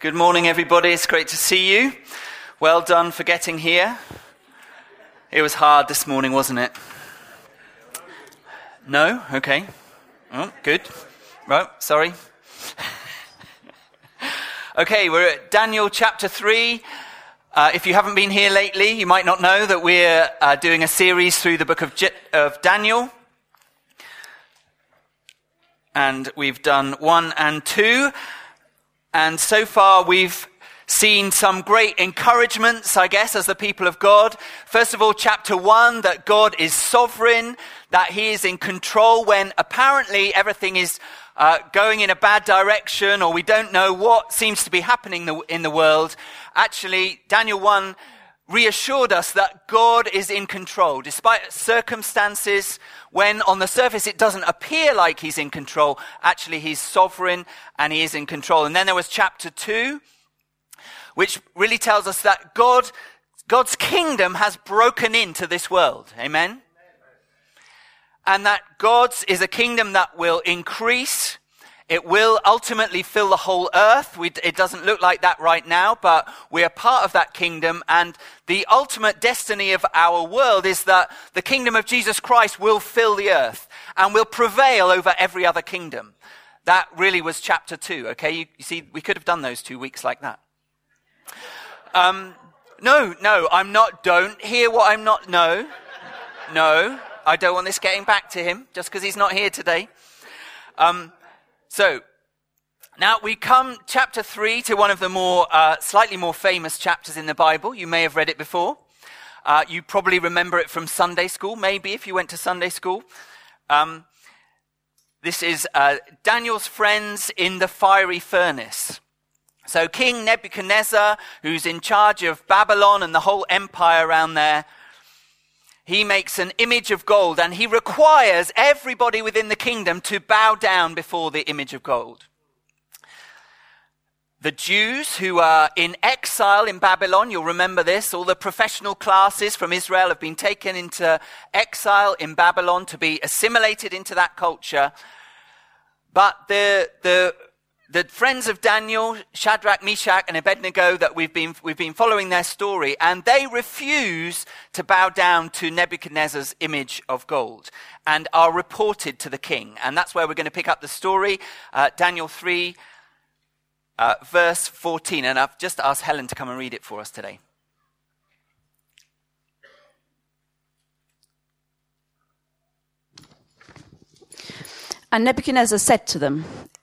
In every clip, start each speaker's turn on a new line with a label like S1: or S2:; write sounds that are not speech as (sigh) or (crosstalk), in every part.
S1: Good morning, everybody. It's great to see you. Well done for getting here. It was hard this morning, wasn't it? No? Okay. Oh, good. Right, sorry. (laughs) okay, we're at Daniel chapter 3. Uh, if you haven't been here lately, you might not know that we're uh, doing a series through the book of, J- of Daniel. And we've done one and two. And so far, we've seen some great encouragements, I guess, as the people of God. First of all, chapter one, that God is sovereign, that he is in control when apparently everything is uh, going in a bad direction or we don't know what seems to be happening in the world. Actually, Daniel 1 reassured us that God is in control. Despite circumstances, when on the surface it doesn't appear like he's in control, actually he's sovereign and he is in control. And then there was chapter 2, which really tells us that God, God's kingdom has broken into this world. Amen? And that God's is a kingdom that will increase it will ultimately fill the whole earth. We, it doesn't look like that right now, but we are part of that kingdom. And the ultimate destiny of our world is that the kingdom of Jesus Christ will fill the earth and will prevail over every other kingdom. That really was chapter two, okay? You, you see, we could have done those two weeks like that. Um, no, no, I'm not. Don't hear what I'm not. No, no, I don't want this getting back to him just because he's not here today. Um, so, now we come, chapter 3, to one of the more, uh, slightly more famous chapters in the Bible. You may have read it before. Uh, you probably remember it from Sunday school, maybe if you went to Sunday school. Um, this is uh, Daniel's friends in the fiery furnace. So, King Nebuchadnezzar, who's in charge of Babylon and the whole empire around there, he makes an image of gold and he requires everybody within the kingdom to bow down before the image of gold. The Jews who are in exile in Babylon, you'll remember this, all the professional classes from Israel have been taken into exile in Babylon to be assimilated into that culture. But the, the the friends of Daniel, Shadrach, Meshach, and Abednego, that we've been, we've been following their story, and they refuse to bow down to Nebuchadnezzar's image of gold and are reported to the king. And that's where we're going to pick up the story, uh, Daniel 3, uh, verse 14. And I've just asked Helen to come and read it for us today.
S2: And Nebuchadnezzar said to them,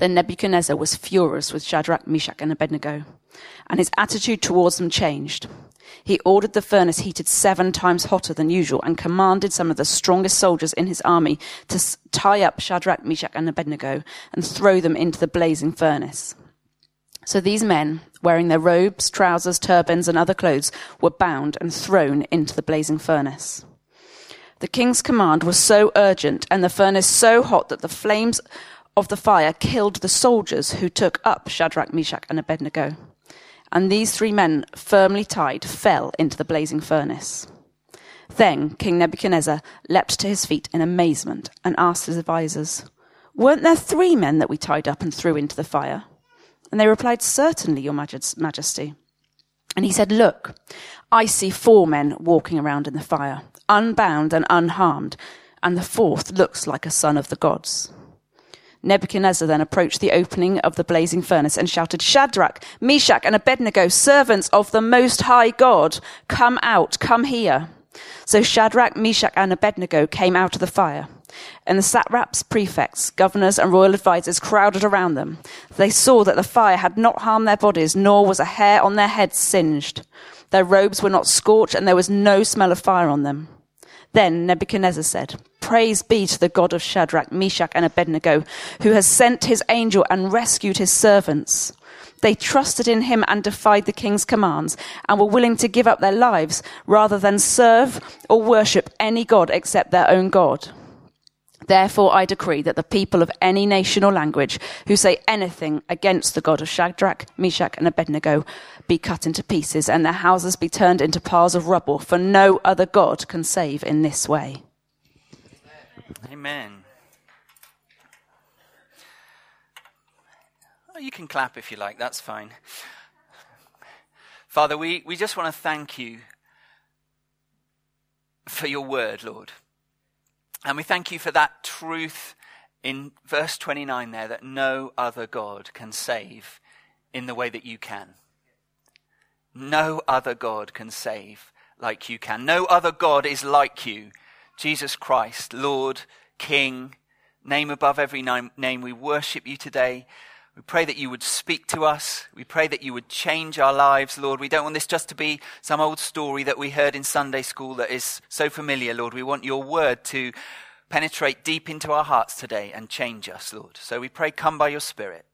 S2: Then Nebuchadnezzar was furious with Shadrach, Meshach, and Abednego, and his attitude towards them changed. He ordered the furnace heated seven times hotter than usual and commanded some of the strongest soldiers in his army to tie up Shadrach, Meshach, and Abednego and throw them into the blazing furnace. So these men, wearing their robes, trousers, turbans, and other clothes, were bound and thrown into the blazing furnace. The king's command was so urgent and the furnace so hot that the flames of the fire killed the soldiers who took up Shadrach, Meshach, and Abednego. And these three men, firmly tied, fell into the blazing furnace. Then King Nebuchadnezzar leapt to his feet in amazement and asked his advisers, Weren't there three men that we tied up and threw into the fire? And they replied, Certainly, Your Majesty. And he said, Look, I see four men walking around in the fire, unbound and unharmed, and the fourth looks like a son of the gods. Nebuchadnezzar then approached the opening of the blazing furnace and shouted, Shadrach, Meshach, and Abednego, servants of the Most High God, come out, come here. So Shadrach, Meshach, and Abednego came out of the fire. And the satraps, prefects, governors, and royal advisers crowded around them. They saw that the fire had not harmed their bodies, nor was a hair on their heads singed. Their robes were not scorched, and there was no smell of fire on them. Then Nebuchadnezzar said, Praise be to the God of Shadrach, Meshach, and Abednego, who has sent his angel and rescued his servants. They trusted in him and defied the king's commands and were willing to give up their lives rather than serve or worship any god except their own God. Therefore, I decree that the people of any nation or language who say anything against the God of Shadrach, Meshach, and Abednego be cut into pieces, and their houses be turned into piles of rubble, for no other God can save in this way.
S1: Amen. Oh, you can clap if you like, that's fine. Father, we, we just want to thank you for your word, Lord. And we thank you for that truth in verse 29 there that no other God can save in the way that you can. No other God can save like you can. No other God is like you. Jesus Christ, Lord, King, name above every name. We worship you today. We pray that you would speak to us. We pray that you would change our lives, Lord. We don't want this just to be some old story that we heard in Sunday school that is so familiar, Lord. We want your word to penetrate deep into our hearts today and change us, Lord. So we pray, come by your Spirit.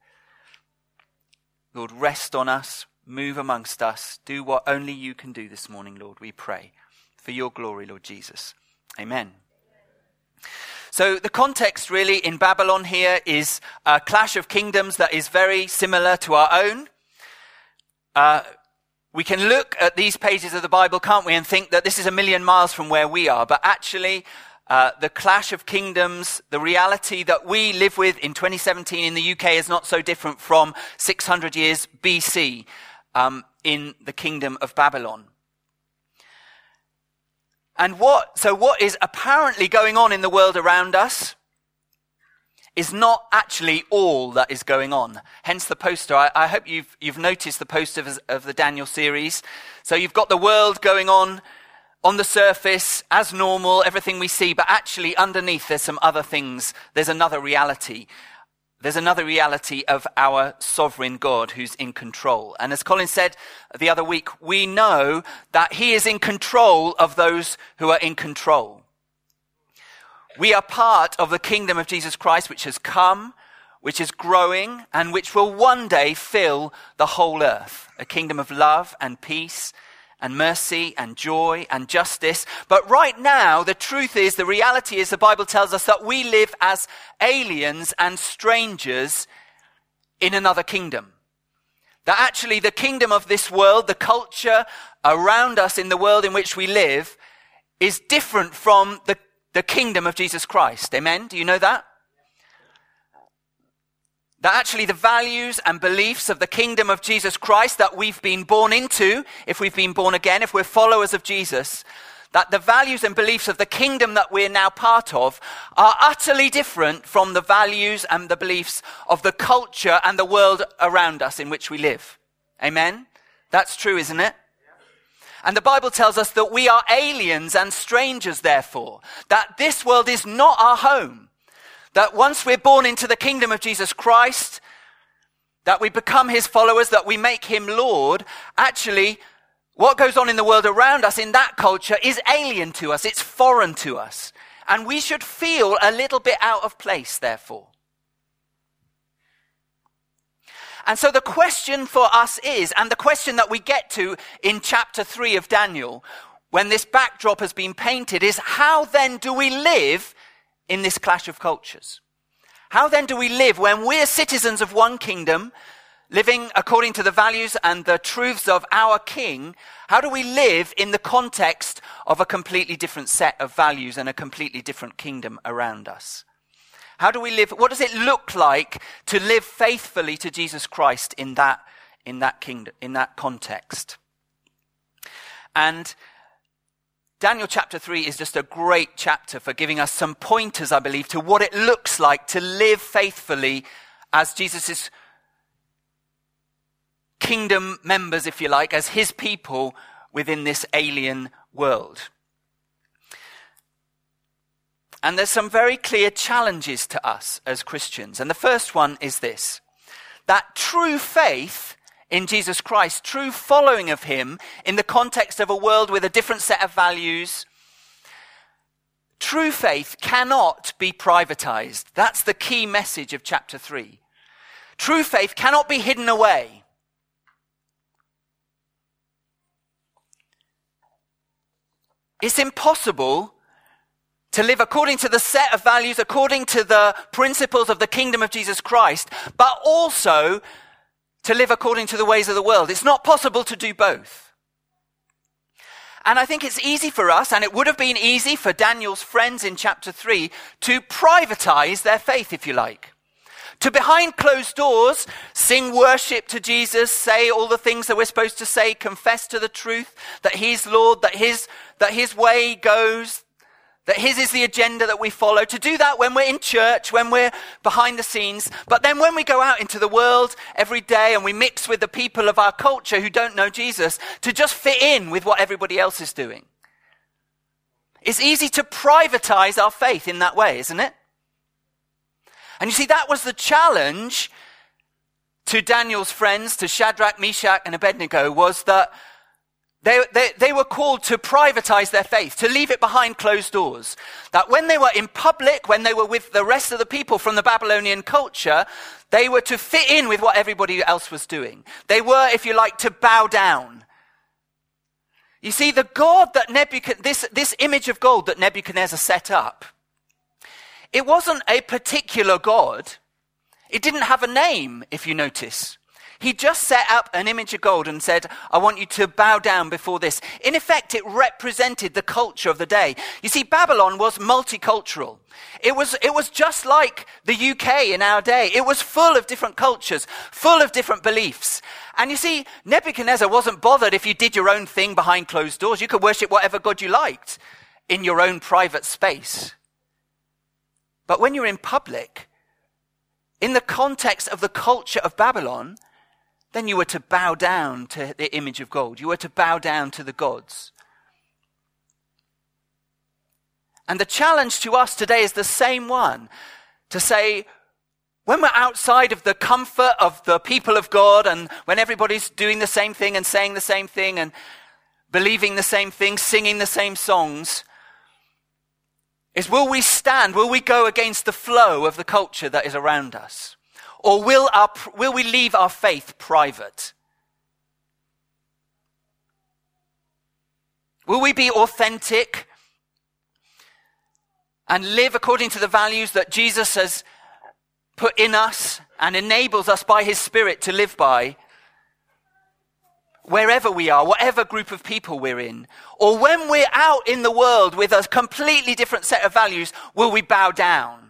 S1: Lord, rest on us, move amongst us, do what only you can do this morning, Lord. We pray for your glory, Lord Jesus. Amen. So, the context really in Babylon here is a clash of kingdoms that is very similar to our own. Uh, we can look at these pages of the Bible, can't we, and think that this is a million miles from where we are. But actually, uh, the clash of kingdoms, the reality that we live with in 2017 in the UK is not so different from 600 years BC um, in the kingdom of Babylon. And what, so what is apparently going on in the world around us is not actually all that is going on. Hence the poster. I, I hope you've, you've noticed the poster of, of the Daniel series. So you've got the world going on on the surface as normal, everything we see, but actually underneath there's some other things. There's another reality. There's another reality of our sovereign God who's in control. And as Colin said the other week, we know that he is in control of those who are in control. We are part of the kingdom of Jesus Christ, which has come, which is growing, and which will one day fill the whole earth. A kingdom of love and peace and mercy and joy and justice. But right now, the truth is, the reality is, the Bible tells us that we live as aliens and strangers in another kingdom. That actually the kingdom of this world, the culture around us in the world in which we live, is different from the, the kingdom of Jesus Christ. Amen? Do you know that? That actually the values and beliefs of the kingdom of Jesus Christ that we've been born into, if we've been born again, if we're followers of Jesus, that the values and beliefs of the kingdom that we're now part of are utterly different from the values and the beliefs of the culture and the world around us in which we live. Amen? That's true, isn't it? And the Bible tells us that we are aliens and strangers, therefore, that this world is not our home that once we're born into the kingdom of Jesus Christ, that we become his followers, that we make him Lord, actually, what goes on in the world around us in that culture is alien to us. It's foreign to us. And we should feel a little bit out of place, therefore. And so the question for us is, and the question that we get to in chapter 3 of Daniel, when this backdrop has been painted, is how then do we live in this clash of cultures. How then do we live when we're citizens of one kingdom, living according to the values and the truths of our king? How do we live in the context of a completely different set of values and a completely different kingdom around us? How do we live? What does it look like to live faithfully to Jesus Christ in that, in that kingdom, in that context? And Daniel chapter 3 is just a great chapter for giving us some pointers, I believe, to what it looks like to live faithfully as Jesus' kingdom members, if you like, as his people within this alien world. And there's some very clear challenges to us as Christians. And the first one is this that true faith in Jesus Christ, true following of Him in the context of a world with a different set of values, true faith cannot be privatized. That's the key message of chapter 3. True faith cannot be hidden away. It's impossible to live according to the set of values, according to the principles of the kingdom of Jesus Christ, but also to live according to the ways of the world. It's not possible to do both. And I think it's easy for us, and it would have been easy for Daniel's friends in chapter 3 to privatize their faith, if you like. To behind closed doors, sing worship to Jesus, say all the things that we're supposed to say, confess to the truth that He's Lord, that His, that His way goes, that His is the agenda that we follow. To do that when we're in church, when we're behind the scenes. But then when we go out into the world every day and we mix with the people of our culture who don't know Jesus, to just fit in with what everybody else is doing. It's easy to privatize our faith in that way, isn't it? And you see, that was the challenge to Daniel's friends, to Shadrach, Meshach, and Abednego, was that they, they, they, were called to privatize their faith, to leave it behind closed doors. That when they were in public, when they were with the rest of the people from the Babylonian culture, they were to fit in with what everybody else was doing. They were, if you like, to bow down. You see, the God that Nebuchadnezzar, this, this image of gold that Nebuchadnezzar set up, it wasn't a particular God. It didn't have a name, if you notice. He just set up an image of gold and said, I want you to bow down before this. In effect, it represented the culture of the day. You see, Babylon was multicultural. It was, it was just like the UK in our day. It was full of different cultures, full of different beliefs. And you see, Nebuchadnezzar wasn't bothered if you did your own thing behind closed doors. You could worship whatever God you liked in your own private space. But when you're in public, in the context of the culture of Babylon, then you were to bow down to the image of gold. You were to bow down to the gods. And the challenge to us today is the same one to say, when we're outside of the comfort of the people of God and when everybody's doing the same thing and saying the same thing and believing the same thing, singing the same songs, is will we stand, will we go against the flow of the culture that is around us? Or will, our, will we leave our faith private? Will we be authentic and live according to the values that Jesus has put in us and enables us by his Spirit to live by? Wherever we are, whatever group of people we're in, or when we're out in the world with a completely different set of values, will we bow down?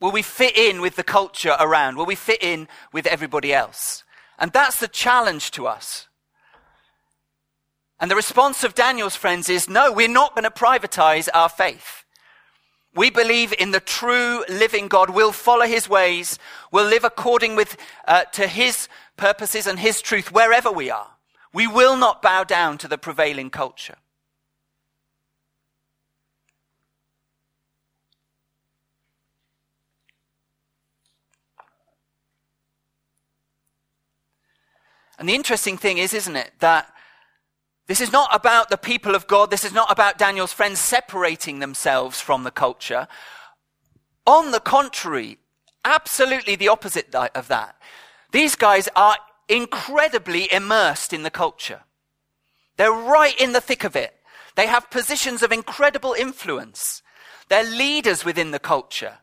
S1: Will we fit in with the culture around? Will we fit in with everybody else? And that's the challenge to us. And the response of Daniel's friends is no, we're not going to privatize our faith. We believe in the true living God. We'll follow his ways. We'll live according with, uh, to his purposes and his truth wherever we are. We will not bow down to the prevailing culture. And the interesting thing is, isn't it, that this is not about the people of God. This is not about Daniel's friends separating themselves from the culture. On the contrary, absolutely the opposite of that. These guys are incredibly immersed in the culture. They're right in the thick of it. They have positions of incredible influence. They're leaders within the culture.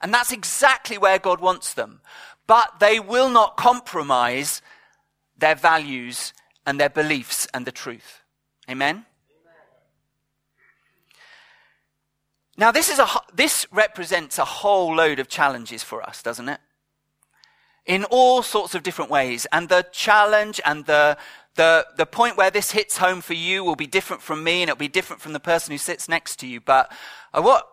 S1: And that's exactly where God wants them. But they will not compromise their values and their beliefs and the truth. Amen? Now, this, is a, this represents a whole load of challenges for us, doesn't it? In all sorts of different ways. And the challenge and the, the, the point where this hits home for you will be different from me and it'll be different from the person who sits next to you. But uh, what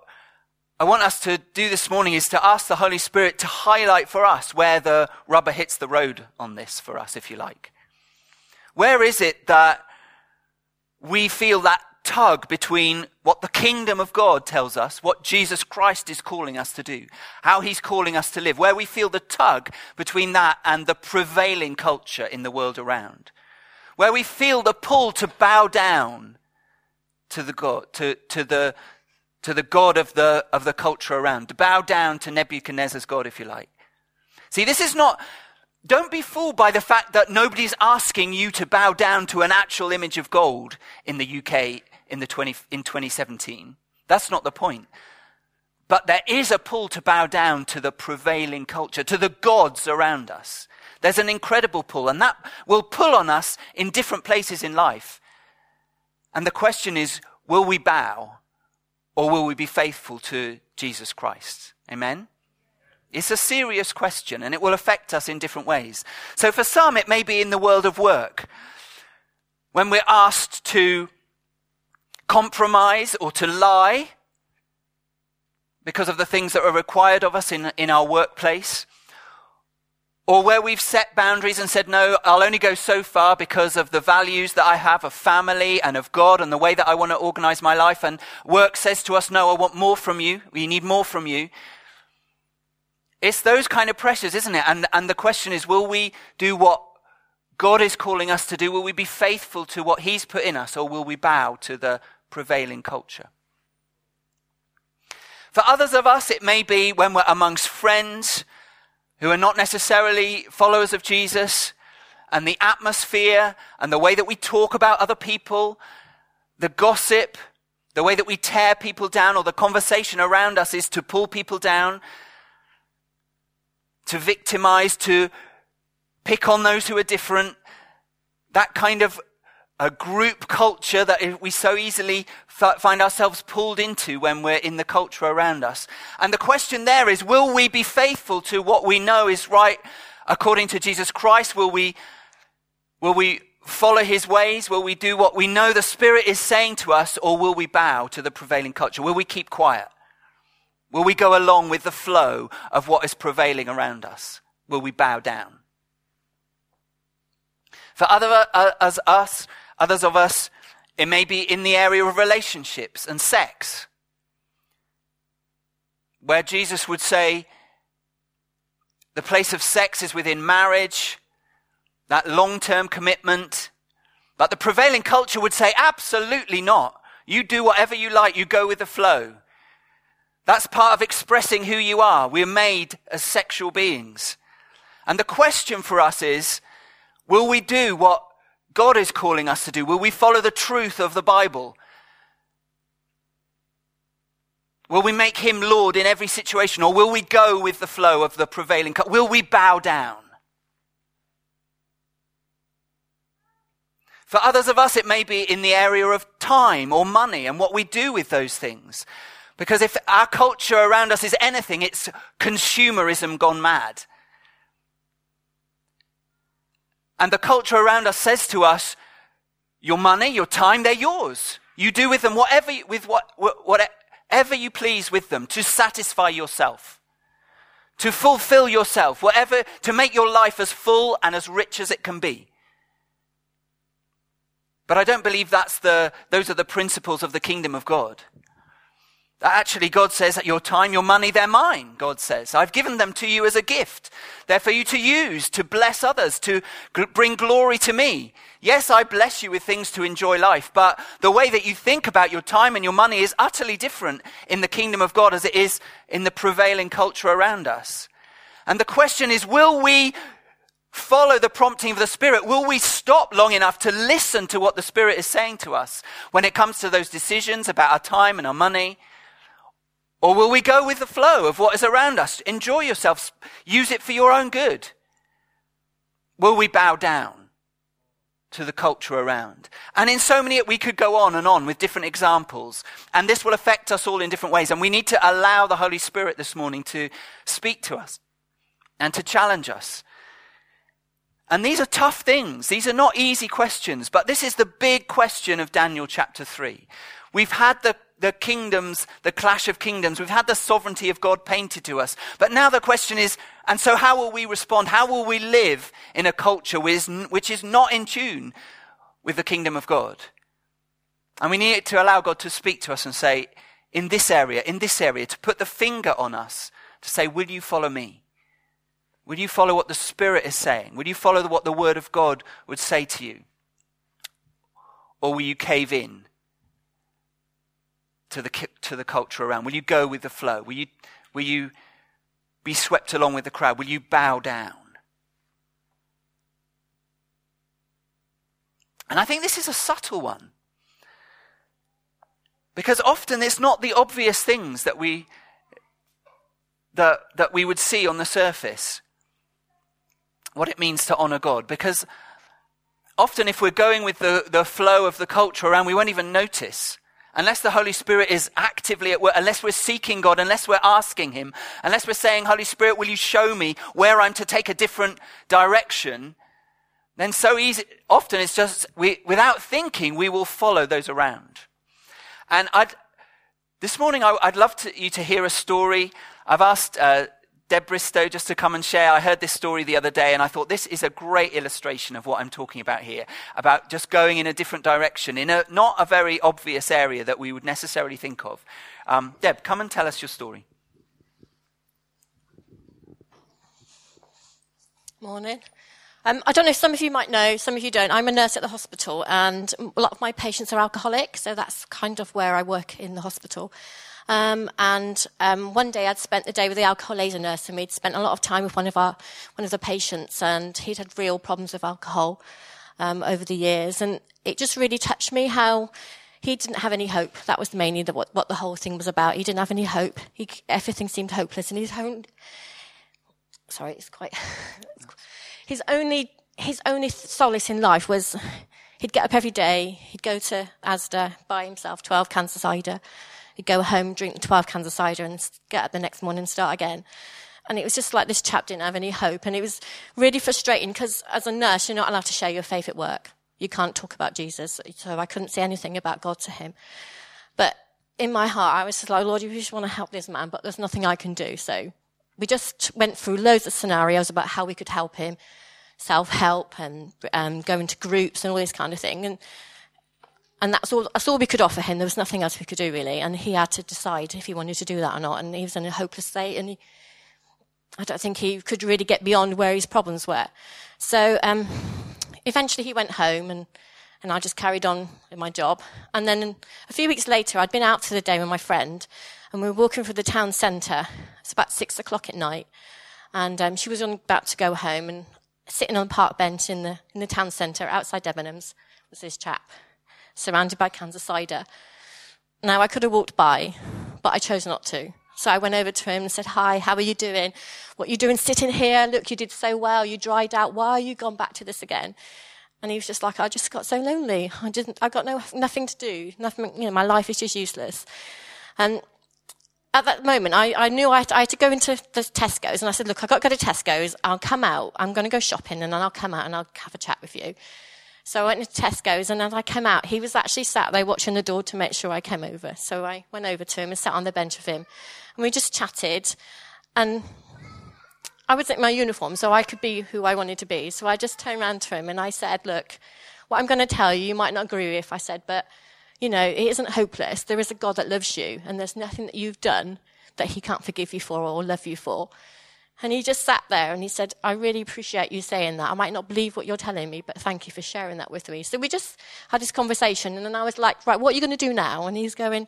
S1: I want us to do this morning is to ask the Holy Spirit to highlight for us where the rubber hits the road on this for us, if you like. Where is it that we feel that tug between what the kingdom of God tells us, what Jesus Christ is calling us to do, how he's calling us to live, where we feel the tug between that and the prevailing culture in the world around, where we feel the pull to bow down to the God, to, to the, to the God of the, of the culture around, to bow down to Nebuchadnezzar's God, if you like. See, this is not, don't be fooled by the fact that nobody's asking you to bow down to an actual image of gold in the UK in, the 20, in 2017. That's not the point. But there is a pull to bow down to the prevailing culture, to the gods around us. There's an incredible pull, and that will pull on us in different places in life. And the question is will we bow or will we be faithful to Jesus Christ? Amen? It's a serious question and it will affect us in different ways. So for some, it may be in the world of work. When we're asked to compromise or to lie because of the things that are required of us in, in our workplace. Or where we've set boundaries and said, no, I'll only go so far because of the values that I have of family and of God and the way that I want to organize my life. And work says to us, no, I want more from you. We need more from you. It's those kind of pressures, isn't it? And, and the question is, will we do what God is calling us to do? Will we be faithful to what He's put in us or will we bow to the prevailing culture. For others of us, it may be when we're amongst friends who are not necessarily followers of Jesus, and the atmosphere and the way that we talk about other people, the gossip, the way that we tear people down, or the conversation around us is to pull people down, to victimize, to pick on those who are different. That kind of a group culture that we so easily find ourselves pulled into when we're in the culture around us. And the question there is, will we be faithful to what we know is right according to Jesus Christ? Will we, will we follow his ways? Will we do what we know the Spirit is saying to us? Or will we bow to the prevailing culture? Will we keep quiet? Will we go along with the flow of what is prevailing around us? Will we bow down? For other, uh, as us, Others of us, it may be in the area of relationships and sex, where Jesus would say, the place of sex is within marriage, that long term commitment. But the prevailing culture would say, absolutely not. You do whatever you like, you go with the flow. That's part of expressing who you are. We're made as sexual beings. And the question for us is, will we do what God is calling us to do? Will we follow the truth of the Bible? Will we make him Lord in every situation, or will we go with the flow of the prevailing? Will we bow down? For others of us, it may be in the area of time or money and what we do with those things. Because if our culture around us is anything, it's consumerism gone mad. And the culture around us says to us, your money, your time, they're yours. You do with them whatever, with what, whatever you please with them to satisfy yourself, to fulfill yourself, whatever, to make your life as full and as rich as it can be. But I don't believe that's the, those are the principles of the kingdom of God. Actually, God says that your time, your money, they're mine, God says. I've given them to you as a gift. They're for you to use, to bless others, to bring glory to me. Yes, I bless you with things to enjoy life, but the way that you think about your time and your money is utterly different in the kingdom of God as it is in the prevailing culture around us. And the question is, will we follow the prompting of the Spirit? Will we stop long enough to listen to what the Spirit is saying to us when it comes to those decisions about our time and our money? Or will we go with the flow of what is around us? Enjoy yourselves, Use it for your own good. Will we bow down to the culture around? And in so many, we could go on and on with different examples. And this will affect us all in different ways. And we need to allow the Holy Spirit this morning to speak to us and to challenge us. And these are tough things. These are not easy questions, but this is the big question of Daniel chapter 3. We've had the, the kingdoms, the clash of kingdoms. We've had the sovereignty of God painted to us. But now the question is, and so how will we respond? How will we live in a culture which is, not in tune with the kingdom of God? And we need to allow God to speak to us and say, in this area, in this area, to put the finger on us, to say, will you follow me? Will you follow what the Spirit is saying? Will you follow what the Word of God would say to you? Or will you cave in to the, to the culture around? Will you go with the flow? Will you, will you be swept along with the crowd? Will you bow down? And I think this is a subtle one. Because often it's not the obvious things that we, that, that we would see on the surface. What it means to honor God. Because often if we're going with the, the flow of the culture around, we won't even notice. Unless the Holy Spirit is actively at work, unless we're seeking God, unless we're asking Him, unless we're saying, Holy Spirit, will you show me where I'm to take a different direction? Then so easy, often it's just, we, without thinking, we will follow those around. And I'd, this morning, I, would love to, you to hear a story. I've asked uh, Deb Bristow just to come and share. I heard this story the other day, and I thought this is a great illustration of what I'm talking about here about just going in a different direction in a not a very obvious area that we would necessarily think of. Um, Deb, come and tell us your story.
S3: Morning. Um, I don't know, some of you might know, some of you don't. I'm a nurse at the hospital, and a lot of my patients are alcoholic, so that's kind of where I work in the hospital. Um, and um, one day I'd spent the day with the alcohol liaison nurse, and we'd spent a lot of time with one of our one of the patients, and he'd had real problems with alcohol um, over the years, and it just really touched me how he didn't have any hope. That was mainly the, what, what the whole thing was about. He didn't have any hope. He, everything seemed hopeless, and his own. Sorry, it's quite. (laughs) his only his only solace in life was he'd get up every day, he'd go to Asda, buy himself 12 cans of cider, he'd go home, drink 12 cans of cider, and get up the next morning and start again. And it was just like this chap didn't have any hope. And it was really frustrating because as a nurse, you're not allowed to share your faith at work. You can't talk about Jesus. So I couldn't say anything about God to him. But in my heart, I was just like, Lord, you just want to help this man, but there's nothing I can do. So we just went through loads of scenarios about how we could help him self-help and um, going to groups and all this kind of thing. And, and that's all, that's all we could offer him. There was nothing else we could do really. And he had to decide if he wanted to do that or not. And he was in a hopeless state and he, I don't think he could really get beyond where his problems were. So, um, eventually he went home and, and I just carried on in my job. And then a few weeks later, I'd been out for the day with my friend and we were walking through the town centre. It's about six o'clock at night. And um, she was about to go home, and sitting on a park bench in the, in the town centre outside Debenhams was this chap, surrounded by cans of cider. Now, I could have walked by, but I chose not to. So I went over to him and said, Hi, how are you doing? What are you doing sitting here? Look, you did so well. You dried out. Why are you gone back to this again? And he was just like, I just got so lonely. I didn't, I got no, nothing to do. Nothing, you know, my life is just useless. And at that moment, I, I knew I had, to, I had, to, go into the Tesco's and I said, look, I've got to go to Tesco's. I'll come out. I'm going to go shopping and then I'll come out and I'll have a chat with you. So I went into Tesco's and as I came out, he was actually sat there watching the door to make sure I came over. So I went over to him and sat on the bench with him and we just chatted and I was in my uniform so I could be who I wanted to be. So I just turned around to him and I said, look, what I'm going to tell you, you might not agree with, if I said, but you know, it isn't hopeless. There is a God that loves you, and there's nothing that you've done that he can't forgive you for or love you for. And he just sat there and he said, I really appreciate you saying that. I might not believe what you're telling me, but thank you for sharing that with me. So we just had this conversation, and then I was like, right, what are you going to do now? And he's going,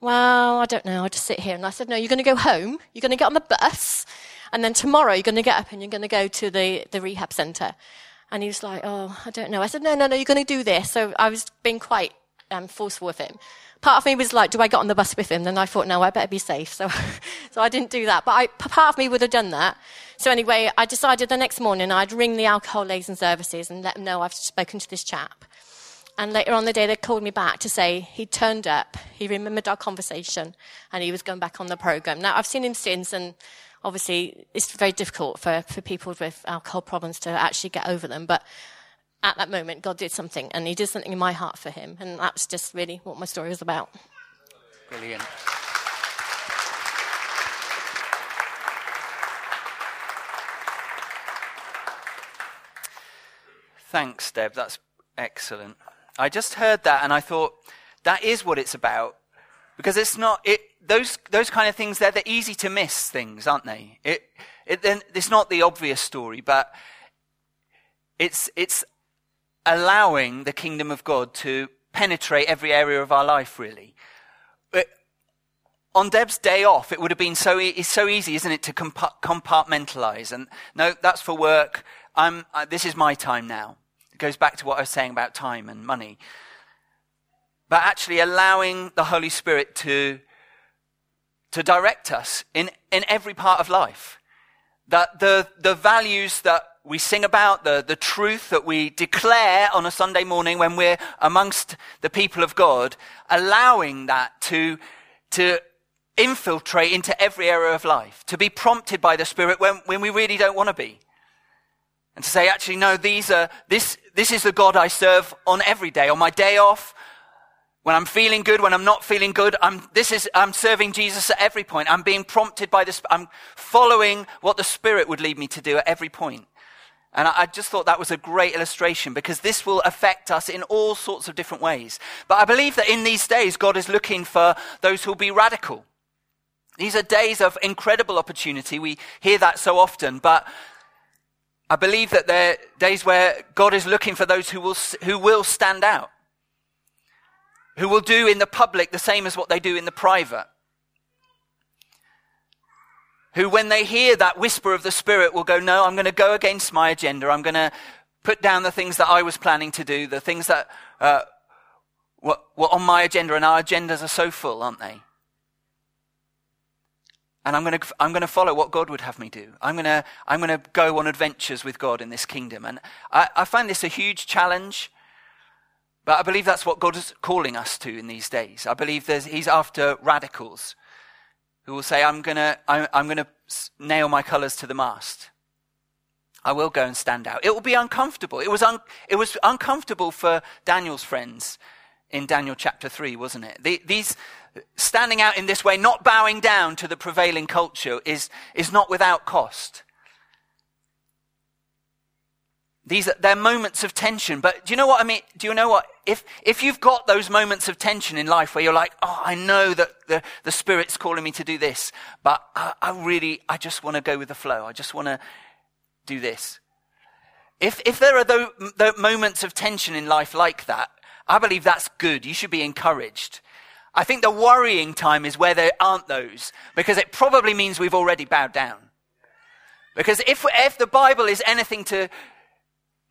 S3: well, I don't know. I'll just sit here. And I said, no, you're going to go home. You're going to get on the bus. And then tomorrow you're going to get up and you're going to go to the, the rehab center. And he was like, oh, I don't know. I said, no, no, no, you're going to do this. So I was being quite um, forceful with him. Part of me was like, do I get on the bus with him? Then I thought, no, I better be safe. (laughs) So, so I didn't do that. But I, part of me would have done that. So anyway, I decided the next morning I'd ring the alcohol liaison services and let them know I've spoken to this chap. And later on the day, they called me back to say he turned up, he remembered our conversation, and he was going back on the program. Now, I've seen him since, and obviously it's very difficult for, for people with alcohol problems to actually get over them. But at that moment, God did something, and he did something in my heart for him. And that's just really what my story was about.
S1: Brilliant. Thanks, Deb. That's excellent. I just heard that and I thought that is what it's about. Because it's not, it, those, those kind of things, they're the easy to miss things, aren't they? It, it, it's not the obvious story, but it's, it's allowing the kingdom of God to penetrate every area of our life, really. But on Deb's day off, it would have been so, e- it's so easy, isn't it, to compartmentalize. And no, that's for work. I'm, uh, this is my time now. It goes back to what I was saying about time and money. But actually allowing the Holy Spirit to, to direct us in, in every part of life. That the, the values that we sing about, the, the truth that we declare on a Sunday morning when we're amongst the people of God, allowing that to, to infiltrate into every area of life, to be prompted by the Spirit when, when we really don't want to be. And to say, actually, no, these are, this, this is the God I serve on every day. On my day off, when I'm feeling good, when I'm not feeling good, I'm, this is, I'm serving Jesus at every point. I'm being prompted by this, I'm following what the Spirit would lead me to do at every point. And I, just thought that was a great illustration because this will affect us in all sorts of different ways. But I believe that in these days, God is looking for those who will be radical. These are days of incredible opportunity. We hear that so often, but I believe that they're days where God is looking for those who will, who will stand out, who will do in the public the same as what they do in the private, who, when they hear that whisper of the Spirit, will go, No, I'm going to go against my agenda. I'm going to put down the things that I was planning to do, the things that uh, were, were on my agenda, and our agendas are so full, aren't they? and I'm going to I'm going to follow what God would have me do. I'm going to I'm going to go on adventures with God in this kingdom, and I, I find this a huge challenge. But I believe that's what God is calling us to in these days. I believe He's after radicals who will say, "I'm going to I'm, going to nail my colours to the mast. I will go and stand out. It will be uncomfortable. It was un, it was uncomfortable for Daniel's friends in Daniel chapter three, wasn't it? The, these standing out in this way, not bowing down to the prevailing culture, is, is not without cost. These are, they're moments of tension. But do you know what I mean? Do you know what? If, if you've got those moments of tension in life where you're like, oh, I know that the, the Spirit's calling me to do this, but I, I really, I just want to go with the flow. I just want to do this. If, if there are those, those moments of tension in life like that, I believe that's good. You should be encouraged. I think the worrying time is where there aren't those, because it probably means we've already bowed down. Because if, if the Bible is anything to,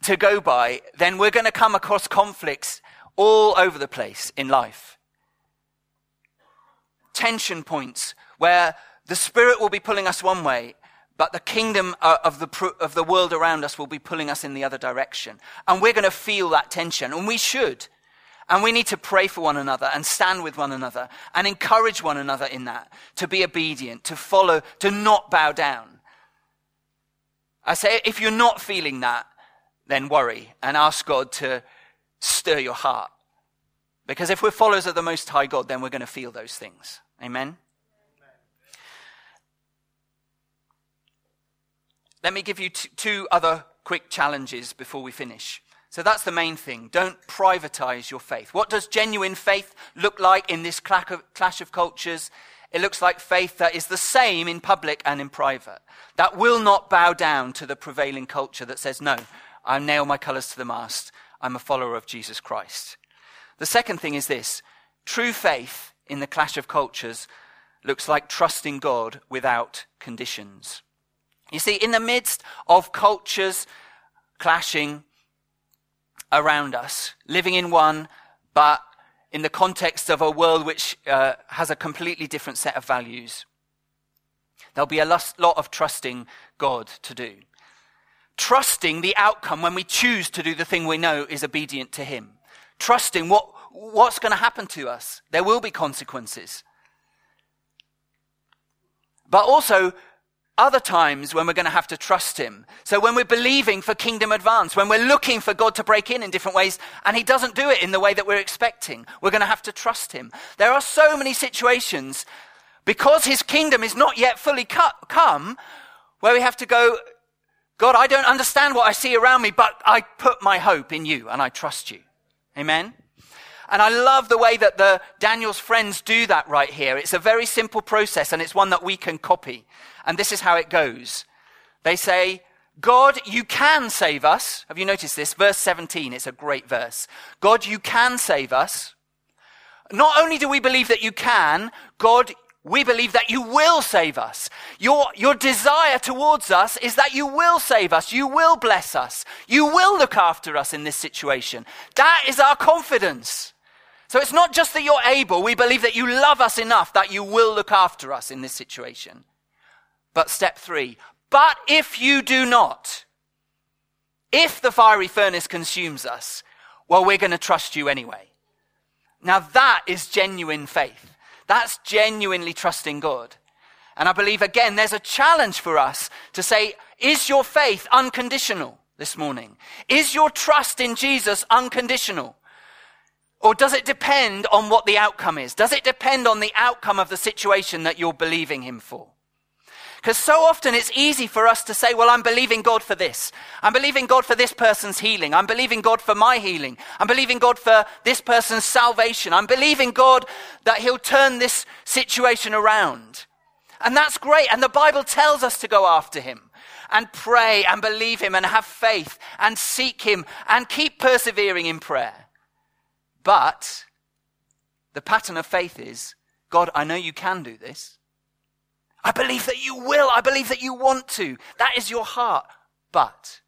S1: to go by, then we're going to come across conflicts all over the place in life. Tension points where the Spirit will be pulling us one way, but the kingdom uh, of the, of the world around us will be pulling us in the other direction. And we're going to feel that tension, and we should. And we need to pray for one another and stand with one another and encourage one another in that, to be obedient, to follow, to not bow down. I say, if you're not feeling that, then worry and ask God to stir your heart. Because if we're followers of the Most High God, then we're going to feel those things. Amen? Let me give you t- two other quick challenges before we finish. So that's the main thing. Don't privatize your faith. What does genuine faith look like in this clash of cultures? It looks like faith that is the same in public and in private. That will not bow down to the prevailing culture that says, no, I nail my colors to the mast. I'm a follower of Jesus Christ. The second thing is this true faith in the clash of cultures looks like trusting God without conditions. You see, in the midst of cultures clashing, around us, living in one, but in the context of a world which uh, has a completely different set of values. There'll be a lot of trusting God to do. Trusting the outcome when we choose to do the thing we know is obedient to Him. trusting what, what's going to happen to us. There will be consequences. But also, other times when we're going to have to trust Him. So when we're believing for kingdom advance, when we're looking for God to break in in different ways, and He doesn't do it in the way that we're expecting, we're going to have to trust Him. There are so many situations because His kingdom is not yet fully come where we have to go, God, I don't understand what I see around me, but I put my hope in you and I trust you. Amen. And I love the way that the Daniel's friends do that right here. It's a very simple process and it's one that we can copy. And this is how it goes. They say, God, you can save us. Have you noticed this? Verse 17, it's a great verse. God, you can save us. Not only do we believe that you can, God, we believe that you will save us. Your, your desire towards us is that you will save us. You will bless us. You will look after us in this situation. That is our confidence. So it's not just that you're able. We believe that you love us enough that you will look after us in this situation. But step three, but if you do not, if the fiery furnace consumes us, well, we're going to trust you anyway. Now that is genuine faith. That's genuinely trusting God. And I believe again, there's a challenge for us to say, is your faith unconditional this morning? Is your trust in Jesus unconditional? Or does it depend on what the outcome is? Does it depend on the outcome of the situation that you're believing Him for? Because so often it's easy for us to say, well, I'm believing God for this. I'm believing God for this person's healing. I'm believing God for my healing. I'm believing God for this person's salvation. I'm believing God that He'll turn this situation around. And that's great. And the Bible tells us to go after Him and pray and believe Him and have faith and seek Him and keep persevering in prayer. But the pattern of faith is God, I know you can do this. I believe that you will. I believe that you want to. That is your heart. But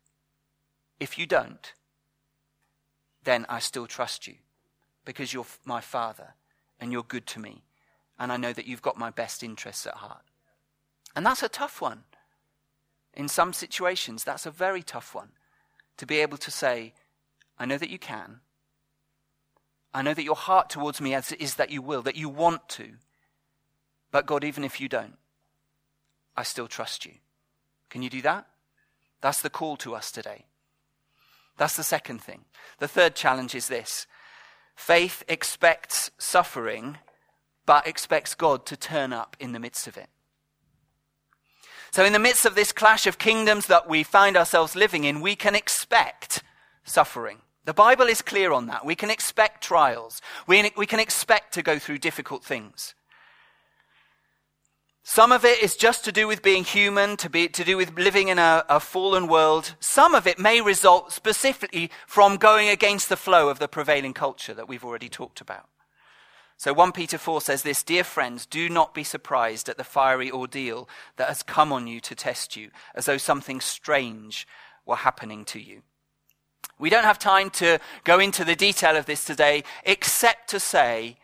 S1: if you don't, then I still trust you because you're my father and you're good to me. And I know that you've got my best interests at heart. And that's a tough one. In some situations, that's a very tough one to be able to say, I know that you can. I know that your heart towards me is that you will, that you want to. But God, even if you don't, I still trust you. Can you do that? That's the call to us today. That's the second thing. The third challenge is this faith expects suffering, but expects God to turn up in the midst of it. So, in the midst of this clash of kingdoms that we find ourselves living in, we can expect suffering. The Bible is clear on that. We can expect trials. We, we can expect to go through difficult things. Some of it is just to do with being human, to, be, to do with living in a, a fallen world. Some of it may result specifically from going against the flow of the prevailing culture that we've already talked about. So 1 Peter 4 says this Dear friends, do not be surprised at the fiery ordeal that has come on you to test you, as though something strange were happening to you. We don't have time to go into the detail of this today, except to say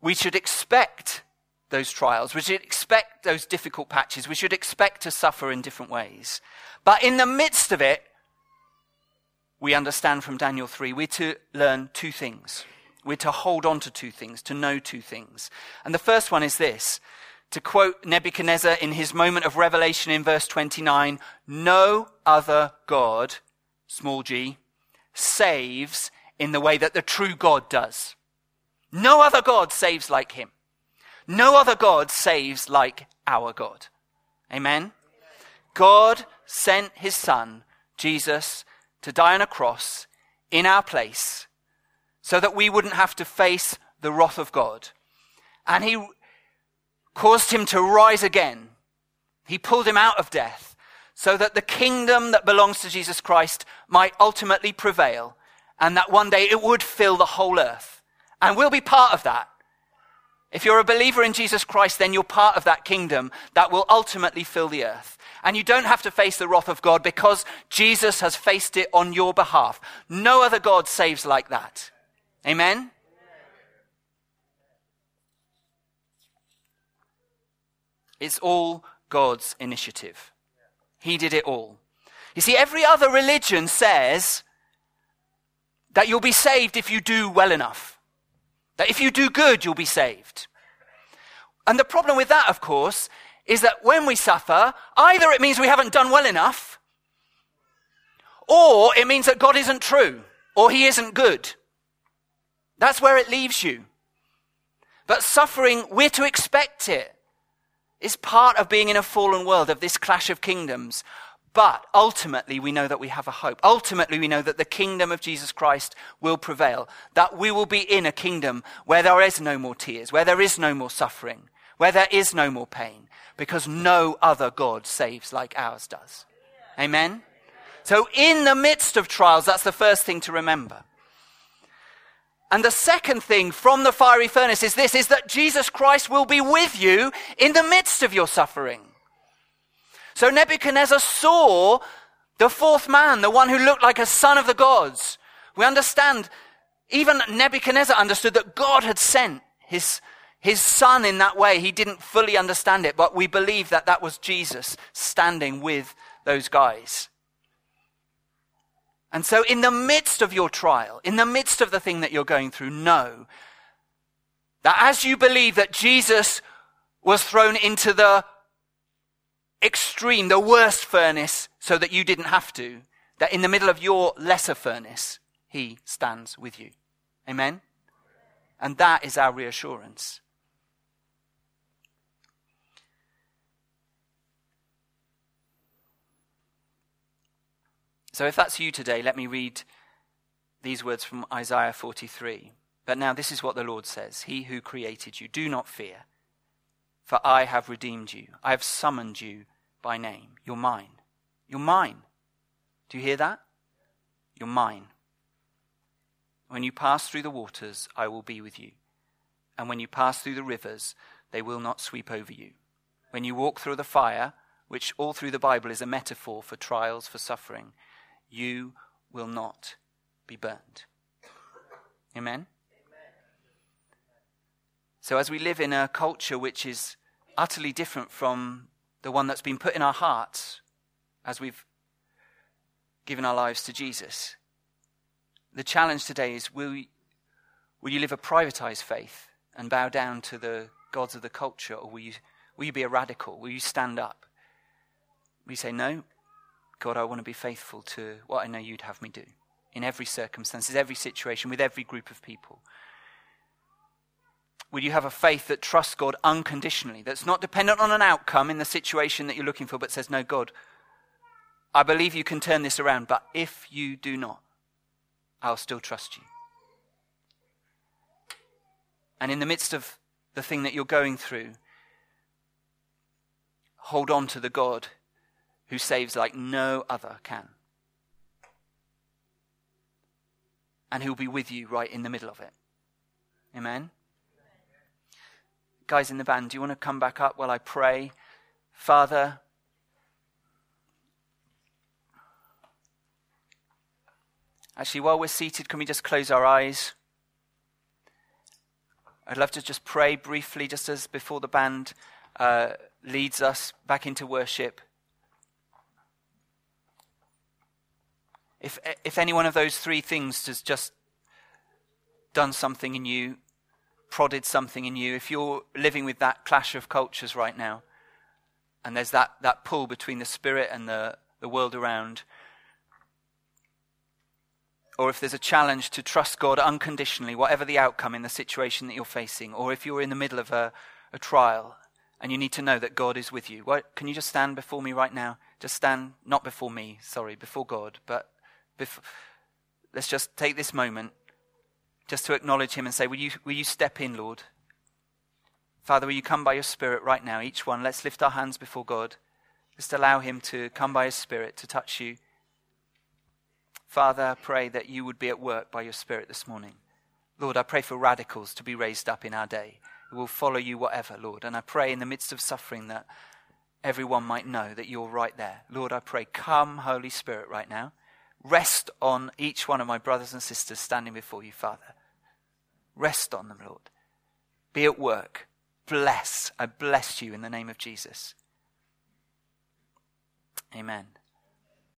S1: we should expect those trials. We should expect those difficult patches. We should expect to suffer in different ways. But in the midst of it, we understand from Daniel 3, we're to learn two things. We're to hold on to two things, to know two things. And the first one is this to quote Nebuchadnezzar in his moment of revelation in verse 29 no other God, small g, saves in the way that the true God does. No other God saves like him. No other God saves like our God. Amen? God sent his son, Jesus, to die on a cross in our place so that we wouldn't have to face the wrath of God. And he caused him to rise again. He pulled him out of death so that the kingdom that belongs to Jesus Christ might ultimately prevail and that one day it would fill the whole earth. And we'll be part of that. If you're a believer in Jesus Christ, then you're part of that kingdom that will ultimately fill the earth. And you don't have to face the wrath of God because Jesus has faced it on your behalf. No other God saves like that. Amen? It's all God's initiative. He did it all. You see, every other religion says that you'll be saved if you do well enough. That if you do good, you'll be saved. And the problem with that, of course, is that when we suffer, either it means we haven't done well enough, or it means that God isn't true, or He isn't good. That's where it leaves you. But suffering, we're to expect it. It's part of being in a fallen world, of this clash of kingdoms. But ultimately, we know that we have a hope. Ultimately, we know that the kingdom of Jesus Christ will prevail, that we will be in a kingdom where there is no more tears, where there is no more suffering, where there is no more pain, because no other God saves like ours does. Amen? So, in the midst of trials, that's the first thing to remember. And the second thing from the fiery furnace is this, is that Jesus Christ will be with you in the midst of your suffering. So Nebuchadnezzar saw the fourth man, the one who looked like a son of the gods. We understand, even Nebuchadnezzar understood that God had sent his, his son in that way. He didn't fully understand it, but we believe that that was Jesus standing with those guys. And so, in the midst of your trial, in the midst of the thing that you're going through, know that as you believe that Jesus was thrown into the extreme, the worst furnace, so that you didn't have to, that in the middle of your lesser furnace, he stands with you. Amen? And that is our reassurance. So if that's you today, let me read these words from Isaiah 43. But now this is what the Lord says He who created you, do not fear, for I have redeemed you. I have summoned you by name. You're mine. You're mine. Do you hear that? You're mine. When you pass through the waters, I will be with you. And when you pass through the rivers, they will not sweep over you. When you walk through the fire, which all through the Bible is a metaphor for trials, for suffering, you will not be burned. Amen? So, as we live in a culture which is utterly different from the one that's been put in our hearts as we've given our lives to Jesus, the challenge today is will, you, will you live a privatized faith and bow down to the gods of the culture, or will you, will you be a radical? Will you stand up? Will you say, No, God, I want to be faithful to what I know you'd have me do in every circumstance, every situation, with every group of people. Will you have a faith that trusts God unconditionally, that's not dependent on an outcome in the situation that you're looking for, but says, No, God, I believe you can turn this around, but if you do not, I'll still trust you. And in the midst of the thing that you're going through, hold on to the God who saves like no other can. And who'll be with you right in the middle of it. Amen? Guys in the band, do you want to come back up while I pray? Father, actually, while we're seated, can we just close our eyes? I'd love to just pray briefly, just as before the band uh, leads us back into worship. If, if any one of those three things has just done something in you, prodded something in you, if you're living with that clash of cultures right now, and there's that, that pull between the spirit and the, the world around, or if there's a challenge to trust God unconditionally, whatever the outcome in the situation that you're facing, or if you're in the middle of a, a trial and you need to know that God is with you, what, can you just stand before me right now? Just stand, not before me, sorry, before God, but before, let's just take this moment just to acknowledge Him and say, Will you, will you step in, Lord? Father, will you come by your Spirit right now, each one? Let's lift our hands before God. Just allow Him to come by His Spirit to touch you. Father, I pray that you would be at work by your Spirit this morning. Lord, I pray for radicals to be raised up in our day who will follow you whatever, Lord. And I pray in the midst of suffering that everyone might know that you're right there. Lord, I pray, come, Holy Spirit, right now. Rest on each one of my brothers and sisters standing before you, Father. Rest on them, Lord. Be at work. Bless. I bless you in the name of Jesus. Amen.